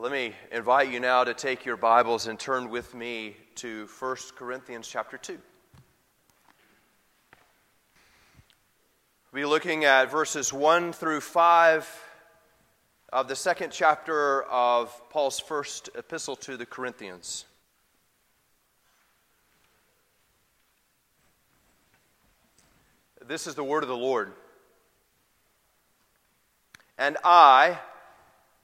Let me invite you now to take your Bibles and turn with me to 1 Corinthians chapter 2. We'll be looking at verses 1 through 5 of the second chapter of Paul's first epistle to the Corinthians. This is the word of the Lord. And I,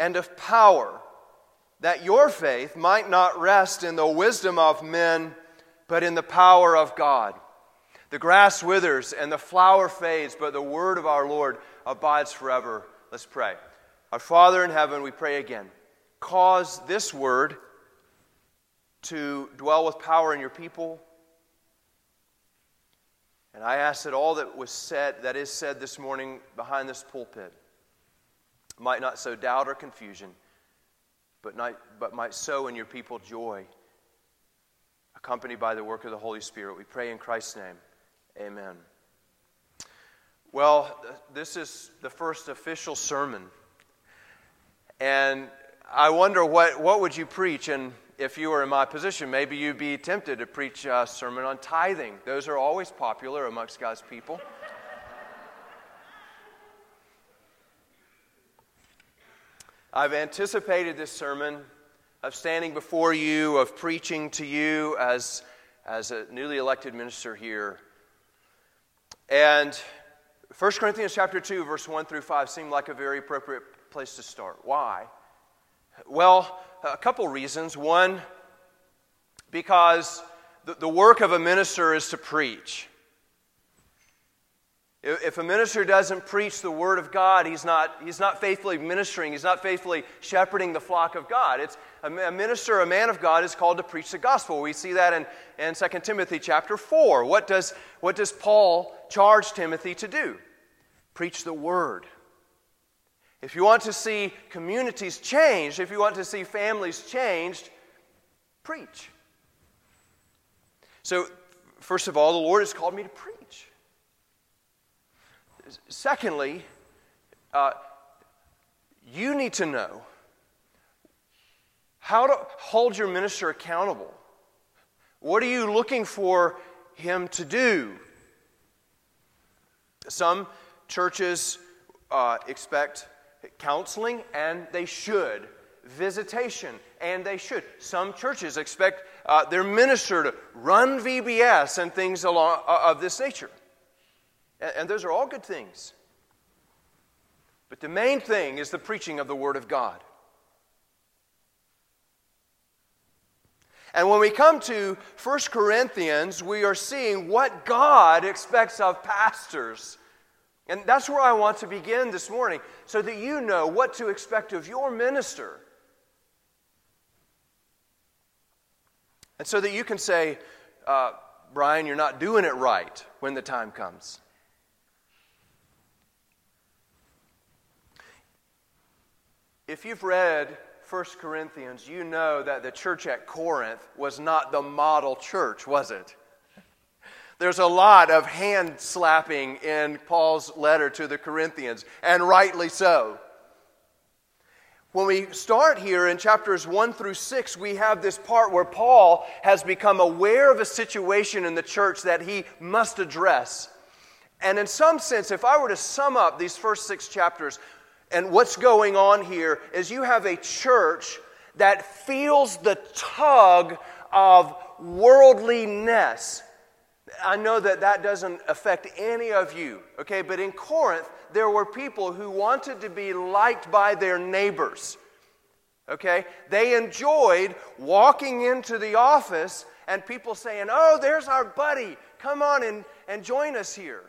and of power, that your faith might not rest in the wisdom of men, but in the power of God. The grass withers and the flower fades, but the word of our Lord abides forever. Let's pray. Our Father in heaven, we pray again. Cause this word to dwell with power in your people. And I ask that all that was said, that is said this morning behind this pulpit, might not sow doubt or confusion, but, not, but might sow in your people joy, accompanied by the work of the Holy Spirit. We pray in Christ's name. Amen. Well, this is the first official sermon. And I wonder what, what would you preach? And if you were in my position, maybe you'd be tempted to preach a sermon on tithing. Those are always popular amongst God's people. I've anticipated this sermon of standing before you, of preaching to you as, as a newly elected minister here. And 1 Corinthians chapter 2, verse 1 through 5 seemed like a very appropriate place to start. Why? Well, a couple reasons. One, because the, the work of a minister is to preach. If a minister doesn't preach the word of God, he's not, he's not faithfully ministering, he's not faithfully shepherding the flock of God. It's, a minister, a man of God, is called to preach the gospel. We see that in, in 2 Timothy chapter 4. What does, what does Paul charge Timothy to do? Preach the word. If you want to see communities changed, if you want to see families changed, preach. So, first of all, the Lord has called me to preach. Secondly, uh, you need to know how to hold your minister accountable. What are you looking for him to do? Some churches uh, expect counseling, and they should. Visitation, and they should. Some churches expect uh, their minister to run VBS and things along, uh, of this nature. And, and those are all good things. But the main thing is the preaching of the Word of God. And when we come to 1 Corinthians, we are seeing what God expects of pastors. And that's where I want to begin this morning, so that you know what to expect of your minister. And so that you can say, uh, Brian, you're not doing it right when the time comes. If you've read 1 Corinthians, you know that the church at Corinth was not the model church, was it? There's a lot of hand slapping in Paul's letter to the Corinthians, and rightly so. When we start here in chapters 1 through 6, we have this part where Paul has become aware of a situation in the church that he must address. And in some sense, if I were to sum up these first six chapters, and what's going on here is you have a church that feels the tug of worldliness. I know that that doesn't affect any of you, okay? But in Corinth, there were people who wanted to be liked by their neighbors, okay? They enjoyed walking into the office and people saying, Oh, there's our buddy. Come on and, and join us here.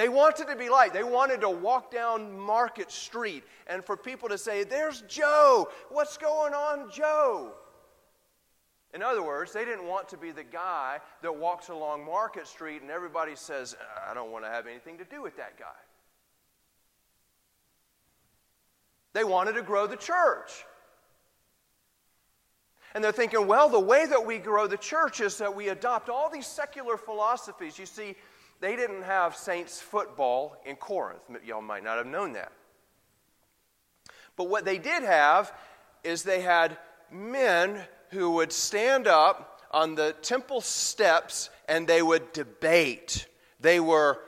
They wanted to be like, they wanted to walk down Market Street and for people to say, There's Joe. What's going on, Joe? In other words, they didn't want to be the guy that walks along Market Street and everybody says, I don't want to have anything to do with that guy. They wanted to grow the church. And they're thinking, well, the way that we grow the church is that we adopt all these secular philosophies. You see, they didn't have Saints football in Corinth. Y'all might not have known that. But what they did have is they had men who would stand up on the temple steps and they would debate. They were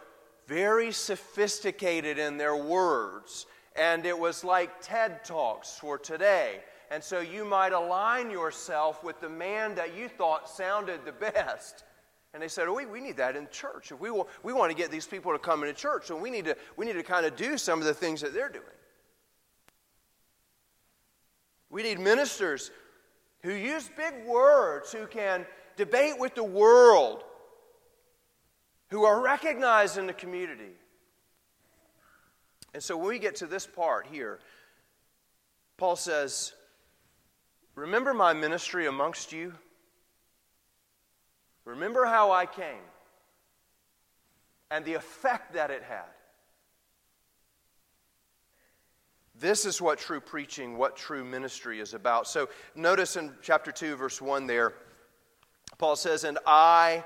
very sophisticated in their words, and it was like TED Talks for today. And so you might align yourself with the man that you thought sounded the best. And they said, oh, we, we need that in church. If we, will, we want to get these people to come into church, so we need, to, we need to kind of do some of the things that they're doing. We need ministers who use big words, who can debate with the world, who are recognized in the community. And so when we get to this part here, Paul says, Remember my ministry amongst you? Remember how I came and the effect that it had. This is what true preaching, what true ministry is about. So notice in chapter 2, verse 1 there, Paul says, And I,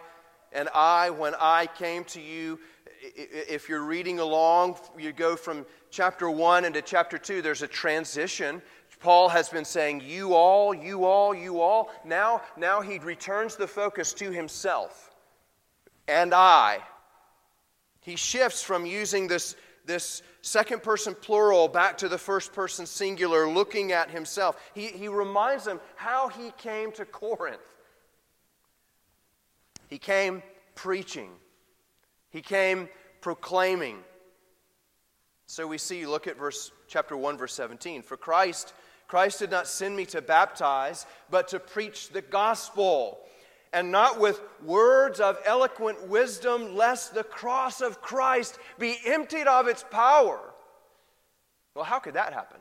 and I, when I came to you, if you're reading along, you go from chapter 1 into chapter 2, there's a transition. Paul has been saying, You all, you all, you all. Now, now he returns the focus to himself. And I. He shifts from using this, this second person plural back to the first person singular, looking at himself. He, he reminds them how he came to Corinth. He came preaching, he came proclaiming. So we see, look at verse chapter 1, verse 17. For Christ Christ did not send me to baptize, but to preach the gospel, and not with words of eloquent wisdom, lest the cross of Christ be emptied of its power. Well, how could that happen?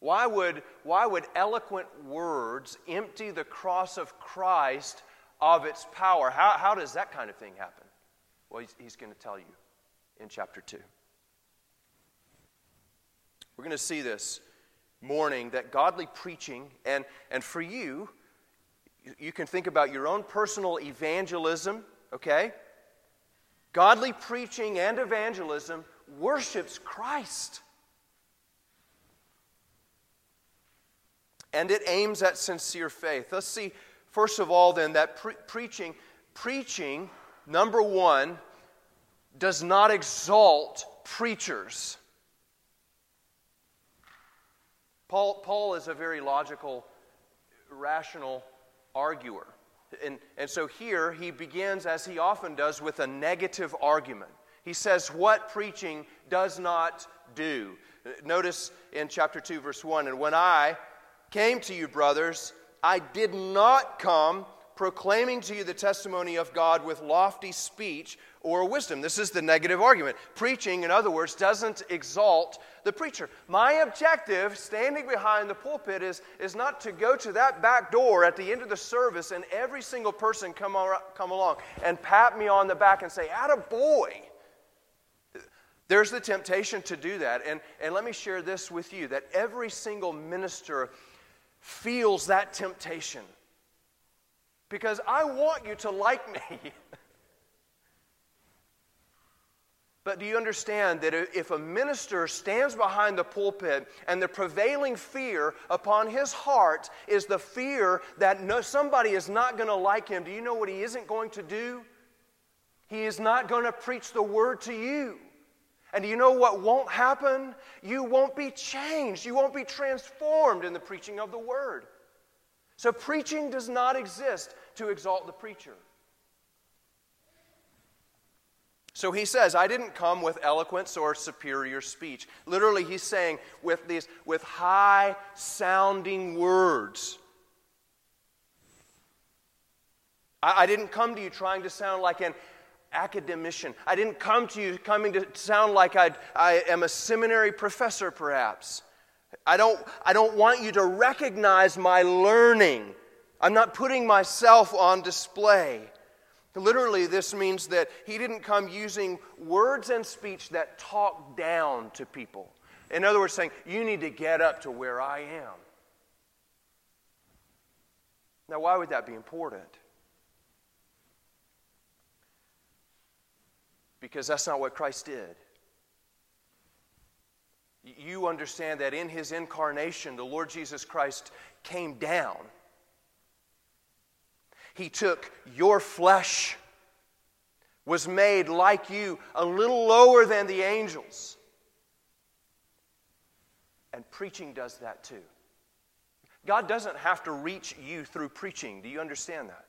Why would, why would eloquent words empty the cross of Christ of its power? How, how does that kind of thing happen? Well, he's, he's going to tell you in chapter 2. We're going to see this morning that godly preaching, and, and for you, you can think about your own personal evangelism, okay? Godly preaching and evangelism worships Christ. And it aims at sincere faith. Let's see, first of all, then, that pre- preaching, preaching, number one, does not exalt preachers. Paul, Paul is a very logical, rational arguer. And, and so here he begins, as he often does, with a negative argument. He says what preaching does not do. Notice in chapter 2, verse 1 And when I came to you, brothers, I did not come proclaiming to you the testimony of God with lofty speech or wisdom. This is the negative argument. Preaching, in other words, doesn't exalt the preacher. My objective, standing behind the pulpit, is, is not to go to that back door at the end of the service and every single person come, ar- come along and pat me on the back and say, Atta boy. There's the temptation to do that. And, and let me share this with you that every single minister feels that temptation. Because I want you to like me. But do you understand that if a minister stands behind the pulpit and the prevailing fear upon his heart is the fear that no, somebody is not going to like him, do you know what he isn't going to do? He is not going to preach the word to you. And do you know what won't happen? You won't be changed. You won't be transformed in the preaching of the word. So, preaching does not exist to exalt the preacher. So he says, I didn't come with eloquence or superior speech. Literally, he's saying with these with high sounding words. I, I, didn't come to you trying to sound like an academician. I didn't come to you coming to sound like I'd, I am a seminary professor, perhaps. I don't, I don't want you to recognize my learning. I'm not putting myself on display. Literally, this means that he didn't come using words and speech that talk down to people. In other words, saying, You need to get up to where I am. Now, why would that be important? Because that's not what Christ did. You understand that in his incarnation, the Lord Jesus Christ came down. He took your flesh, was made like you, a little lower than the angels. And preaching does that too. God doesn't have to reach you through preaching. Do you understand that?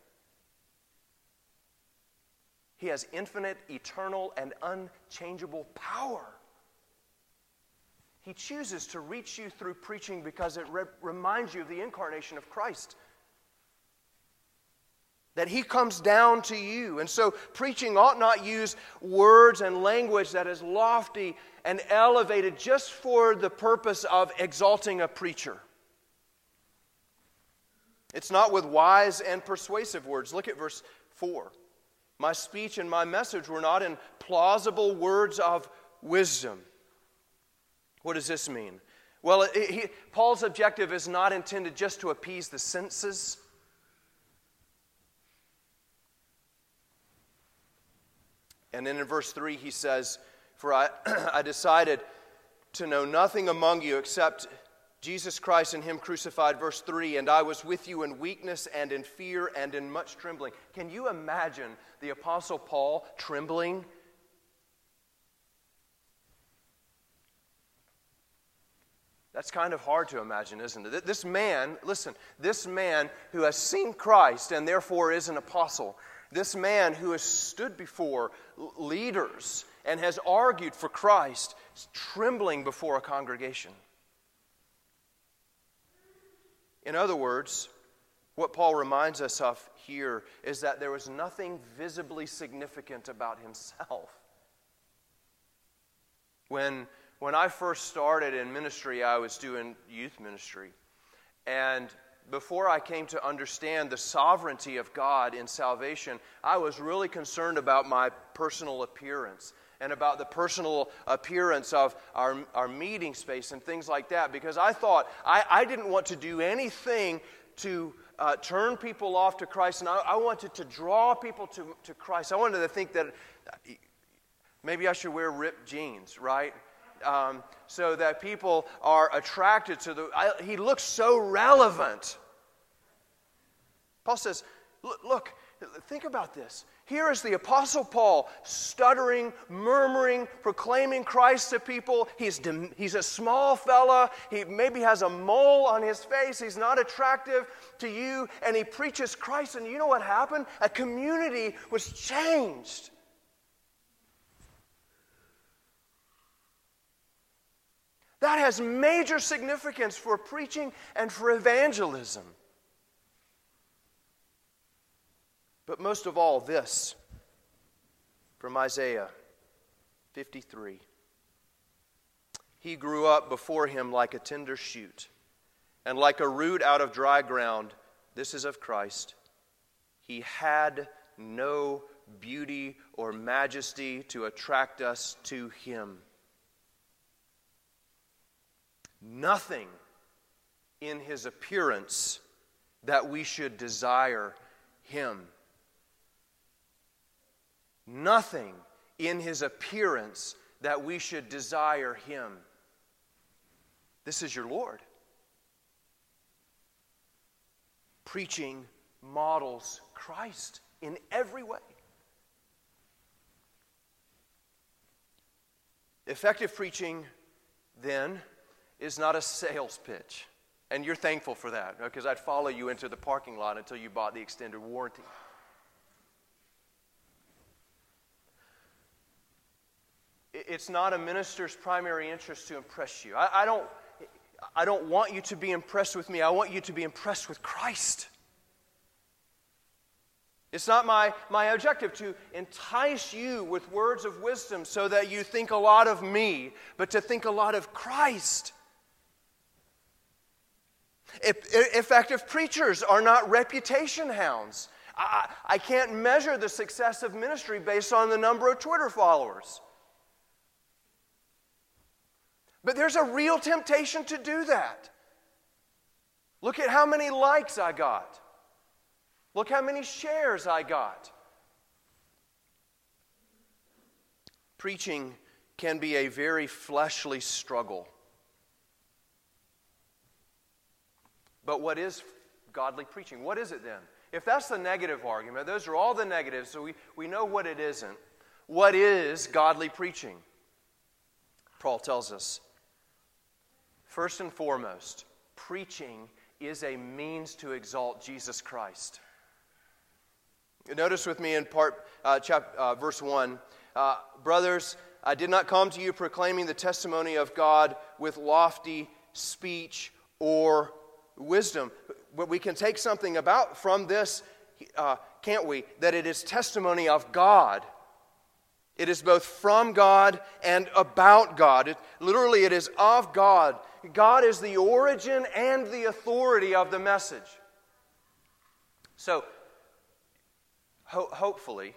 He has infinite, eternal, and unchangeable power. He chooses to reach you through preaching because it re- reminds you of the incarnation of Christ. That he comes down to you. And so, preaching ought not use words and language that is lofty and elevated just for the purpose of exalting a preacher. It's not with wise and persuasive words. Look at verse 4. My speech and my message were not in plausible words of wisdom. What does this mean? Well, it, he, Paul's objective is not intended just to appease the senses. And then in verse 3, he says, For I, I decided to know nothing among you except Jesus Christ and Him crucified, verse 3, and I was with you in weakness and in fear and in much trembling. Can you imagine the Apostle Paul trembling? That's kind of hard to imagine, isn't it? This man, listen, this man who has seen Christ and therefore is an apostle, this man who has stood before leaders and has argued for Christ, is trembling before a congregation. In other words, what Paul reminds us of here is that there was nothing visibly significant about himself. When, when I first started in ministry, I was doing youth ministry. And before I came to understand the sovereignty of God in salvation, I was really concerned about my personal appearance and about the personal appearance of our, our meeting space and things like that because I thought I, I didn't want to do anything to uh, turn people off to Christ, and I, I, wanted to draw people to, to Christ. I wanted to think that maybe I should wear ripped jeans, right? Um, so that people are attracted to the. I, he looks so relevant. Paul says, look, look, think about this. Here is the Apostle Paul stuttering, murmuring, proclaiming Christ to people. He's, he's a small fella. He maybe has a mole on his face. He's not attractive to you. And he preaches Christ. And you know what happened? A community was changed. That has major significance for preaching and for evangelism. But most of all, this from Isaiah 53. He grew up before him like a tender shoot, and like a root out of dry ground. This is of Christ. He had no beauty or majesty to attract us to him. Nothing in his appearance that we should desire him nothing in his appearance that we should desire him. This is your Lord. Preaching models Christ in every way. Effective preaching, then, is not a sales pitch. And you're thankful for that, because I'd follow you into the parking lot until you bought the extended warranty. it's not a minister's primary interest to impress you. I, I, don't, I don't want you to be impressed with me. I want you to be impressed with Christ. It's not my, my objective to entice you with words of wisdom so that you think a lot of me, but to think a lot of Christ. Effective preachers are not reputation hounds. I, I can't measure the success of ministry based on the number of Twitter followers. But there's a real temptation to do that. Look at how many likes I got. Look how many shares I got. Preaching can be a very fleshly struggle. But what is godly preaching? What is it then? If that's the negative argument, those are all the negatives, so we, we know what it isn't. What is godly preaching? Paul tells us. First and foremost, preaching is a means to exalt Jesus Christ. Notice with me in part, uh, uh, verse 1 uh, Brothers, I did not come to you proclaiming the testimony of God with lofty speech or wisdom. But we can take something about from this, uh, can't we? That it is testimony of God. It is both from God and about God. It, literally, it is of God. God is the origin and the authority of the message. So, ho- hopefully,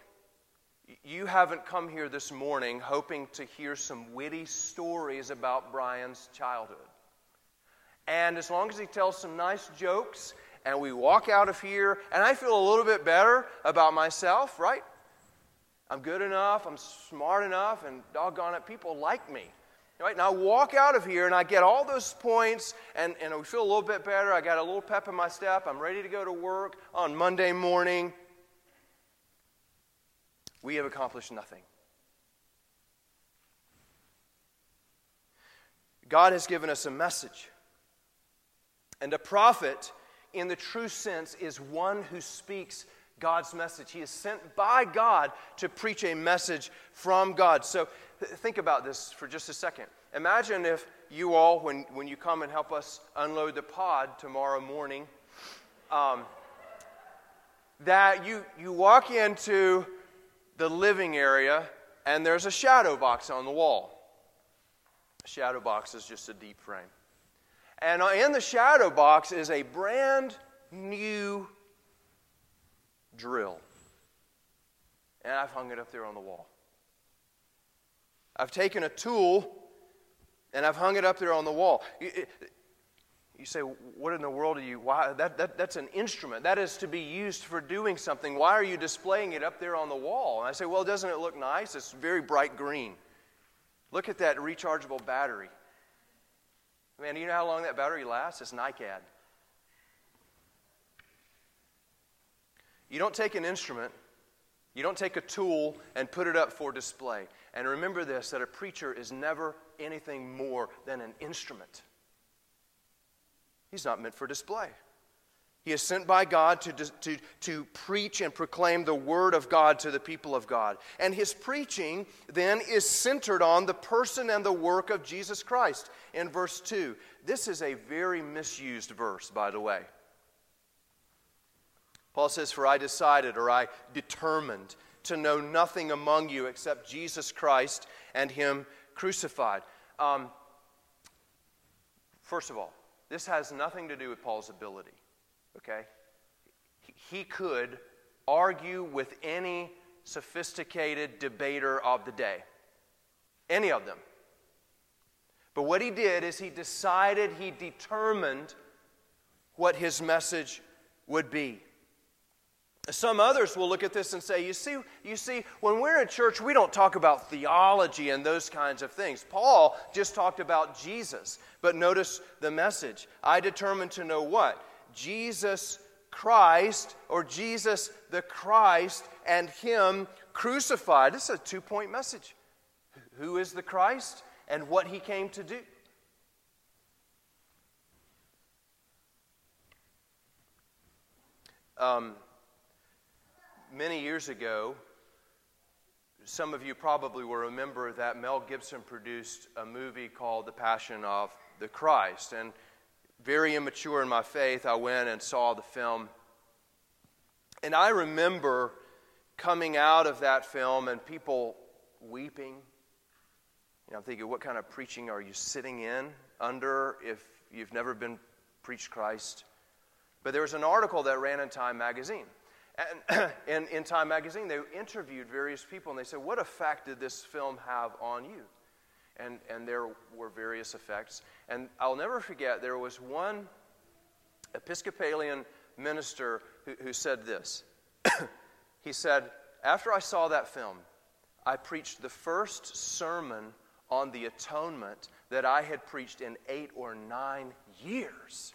you haven't come here this morning hoping to hear some witty stories about Brian's childhood. And as long as he tells some nice jokes and we walk out of here, and I feel a little bit better about myself, right? I'm good enough, I'm smart enough, and doggone it, people like me. Right? And I walk out of here and I get all those points and, and I feel a little bit better. I got a little pep in my step. I'm ready to go to work on Monday morning we have accomplished nothing. God has given us a message. And a prophet, in the true sense, is one who speaks God's message. He is sent by God to preach a message from God. So think about this for just a second. Imagine if you all, when, when you come and help us unload the pod tomorrow morning, um, that you, you walk into the living area, and there's a shadow box on the wall. A shadow box is just a deep frame. And uh, in the shadow box is a brand new drill. And I've hung it up there on the wall. I've taken a tool and I've hung it up there on the wall. You say, what in the world are you? Why? That, that, that's an instrument. That is to be used for doing something. Why are you displaying it up there on the wall? And I say, well, doesn't it look nice? It's very bright green. Look at that rechargeable battery. Man, do you know how long that battery lasts? It's NICAD. You don't take an instrument, you don't take a tool and put it up for display. And remember this that a preacher is never anything more than an instrument. He's not meant for display. He is sent by God to, to, to preach and proclaim the word of God to the people of God. And his preaching then is centered on the person and the work of Jesus Christ in verse 2. This is a very misused verse, by the way. Paul says, For I decided or I determined to know nothing among you except Jesus Christ and him crucified. Um, first of all, this has nothing to do with Paul's ability, okay? He could argue with any sophisticated debater of the day, any of them. But what he did is he decided, he determined what his message would be. Some others will look at this and say, you see, you see, when we're in church, we don't talk about theology and those kinds of things. Paul just talked about Jesus. But notice the message. I determined to know what? Jesus Christ, or Jesus the Christ, and Him crucified. This is a two point message. Who is the Christ and what He came to do? Um, many years ago, some of you probably will remember that Mel Gibson produced a movie called The Passion of the Christ. And very immature in my faith, I went and saw the film. And I remember coming out of that film and people weeping. You know, I'm thinking, what kind of preaching are you sitting in under if you've never been preached Christ? But there was an article that ran in Time magazine. And in, in Time magazine, they interviewed various people and they said, What effect did this film have on you? And, and there were various effects. And I'll never forget, there was one Episcopalian minister who, who said this. he said, After I saw that film, I preached the first sermon on the atonement that I had preached in eight or nine years.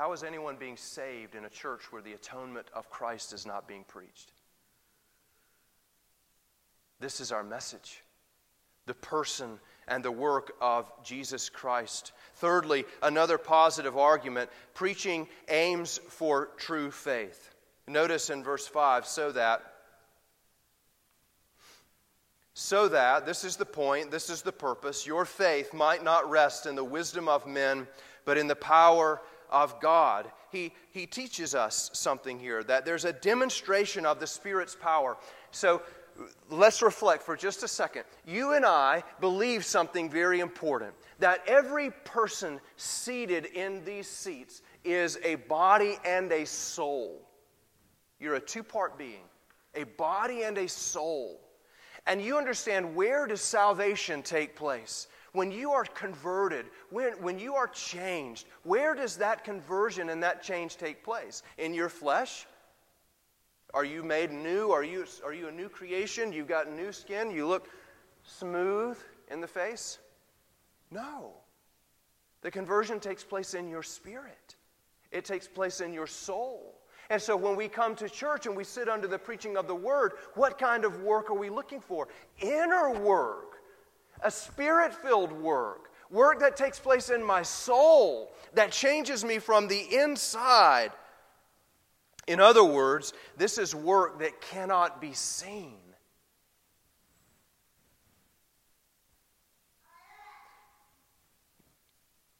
How is anyone being saved in a church where the atonement of Christ is not being preached? This is our message the person and the work of Jesus Christ. Thirdly, another positive argument preaching aims for true faith. Notice in verse 5 so that so that, this is the point, this is the purpose, your faith might not rest in the wisdom of men, but in the power of God. He, he teaches us something here that there's a demonstration of the Spirit's power. So let's reflect for just a second. You and I believe something very important that every person seated in these seats is a body and a soul. You're a two part being, a body and a soul. And you understand where does salvation take place? When you are converted, when, when you are changed, where does that conversion and that change take place? In your flesh? Are you made new? Are you, are you a new creation? You've got new skin? You look smooth in the face? No. The conversion takes place in your spirit, it takes place in your soul. And so when we come to church and we sit under the preaching of the word, what kind of work are we looking for? Inner work a spirit filled work, work that takes place in my soul, that changes me from the inside. In other words, this is work that cannot be seen.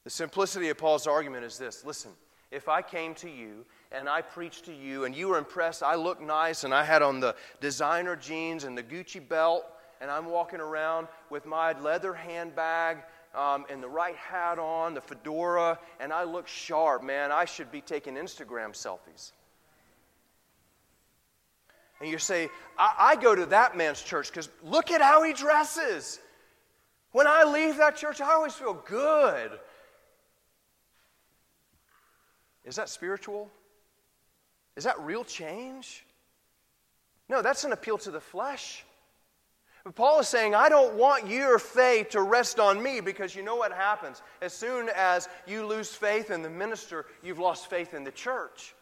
The simplicity of Paul's argument is this listen, if I came to you and I preached to you and you were impressed, I looked nice and I had on the designer jeans and the Gucci belt and I'm walking around with my leather handbag um, and the right hat on, the fedora, and I look sharp, man. I should be taking Instagram selfies. And you say, I, I go to that man's church because look at how he dresses. When I leave that church, I always feel good. Is that spiritual? Is that real change? No, that's an appeal to the flesh. But Paul is saying, I don't want your faith to rest on me because you know what happens? As soon as you lose faith in the minister, you've lost faith in the church.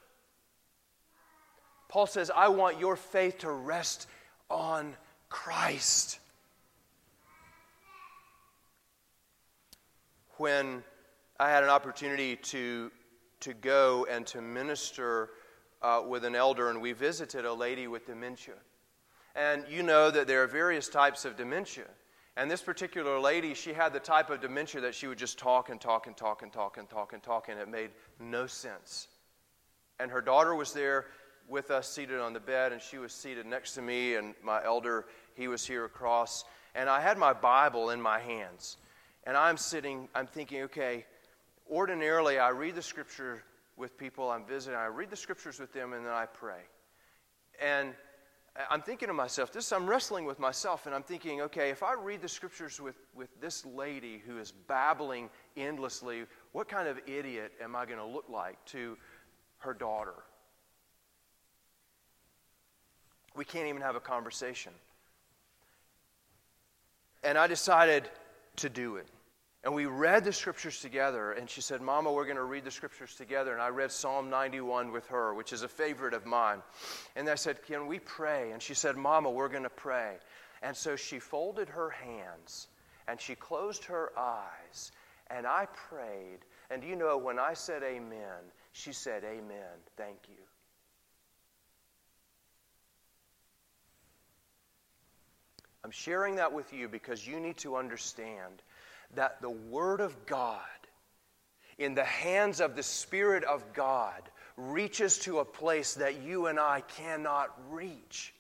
Paul says, I want your faith to rest on Christ. When I had an opportunity to, to go and to minister uh, with an elder, and we visited a lady with dementia. And you know that there are various types of dementia. And this particular lady, she had the type of dementia that she would just talk and talk and talk and talk and talk and talk, and it made no sense. And her daughter was there with us seated on the bed, and she was seated next to me, and my elder, he was here across. And I had my Bible in my hands. And I'm sitting, I'm thinking, okay, ordinarily I read the scripture with people I'm visiting, I read the scriptures with them, and then I pray. And I'm thinking to myself, this I'm wrestling with myself, and I'm thinking, okay, if I read the scriptures with, with this lady who is babbling endlessly, what kind of idiot am I going to look like to her daughter? We can't even have a conversation. And I decided to do it. And we read the scriptures together, and she said, Mama, we're going to read the scriptures together. And I read Psalm 91 with her, which is a favorite of mine. And I said, Can we pray? And she said, Mama, we're going to pray. And so she folded her hands and she closed her eyes, and I prayed. And you know, when I said amen, she said, Amen. Thank you. I'm sharing that with you because you need to understand that the Word of God, in the hands of the Spirit of God, reaches to a place that you and I cannot reach.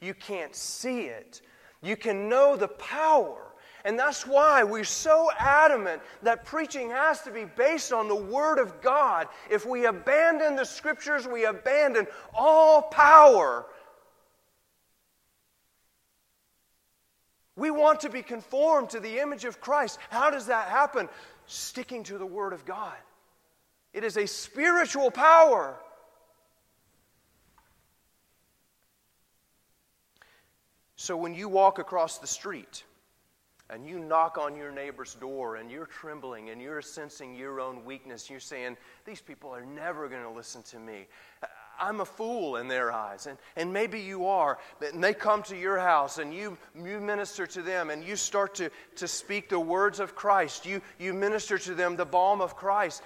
You can't see it. You can know the power. And that's why we're so adamant that preaching has to be based on the Word of God. If we abandon the Scriptures, we abandon all power. We want to be conformed to the image of Christ. How does that happen? Sticking to the Word of God. It is a spiritual power. So when you walk across the street and you knock on your neighbor's door and you're trembling and you're sensing your own weakness, you're saying, These people are never going to listen to me. I'm a fool in their eyes. And, and maybe you are. And they come to your house and you, you minister to them and you start to, to speak the words of Christ. You, you minister to them the balm of Christ.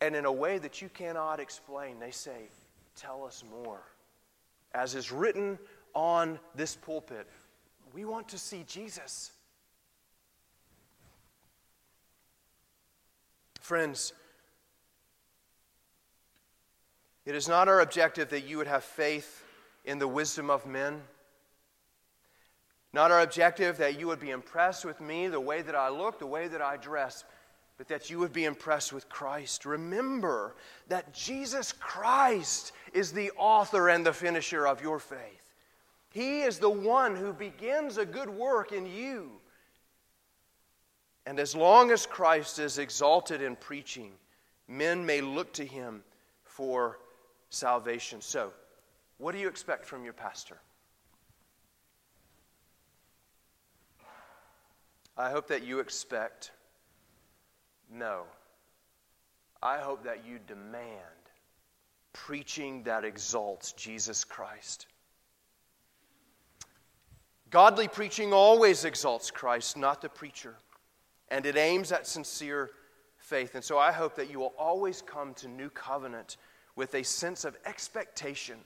And in a way that you cannot explain, they say, Tell us more. As is written on this pulpit. We want to see Jesus. Friends, it is not our objective that you would have faith in the wisdom of men. Not our objective that you would be impressed with me, the way that I look, the way that I dress, but that you would be impressed with Christ. Remember that Jesus Christ is the author and the finisher of your faith. He is the one who begins a good work in you. And as long as Christ is exalted in preaching, men may look to him for salvation. So, what do you expect from your pastor? I hope that you expect no. I hope that you demand preaching that exalts Jesus Christ. Godly preaching always exalts Christ, not the preacher, and it aims at sincere faith. And so I hope that you will always come to New Covenant with a sense of expectation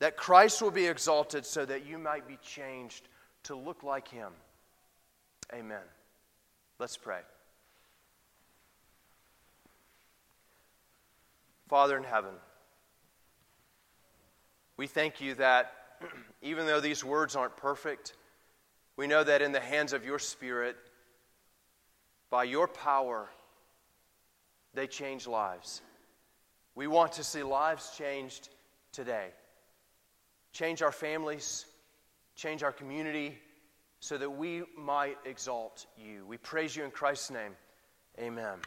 that Christ will be exalted so that you might be changed to look like Him. Amen. Let's pray. Father in heaven, we thank you that even though these words aren't perfect, we know that in the hands of your Spirit, by your power, they change lives. We want to see lives changed today. Change our families, change our community, so that we might exalt you. We praise you in Christ's name. Amen.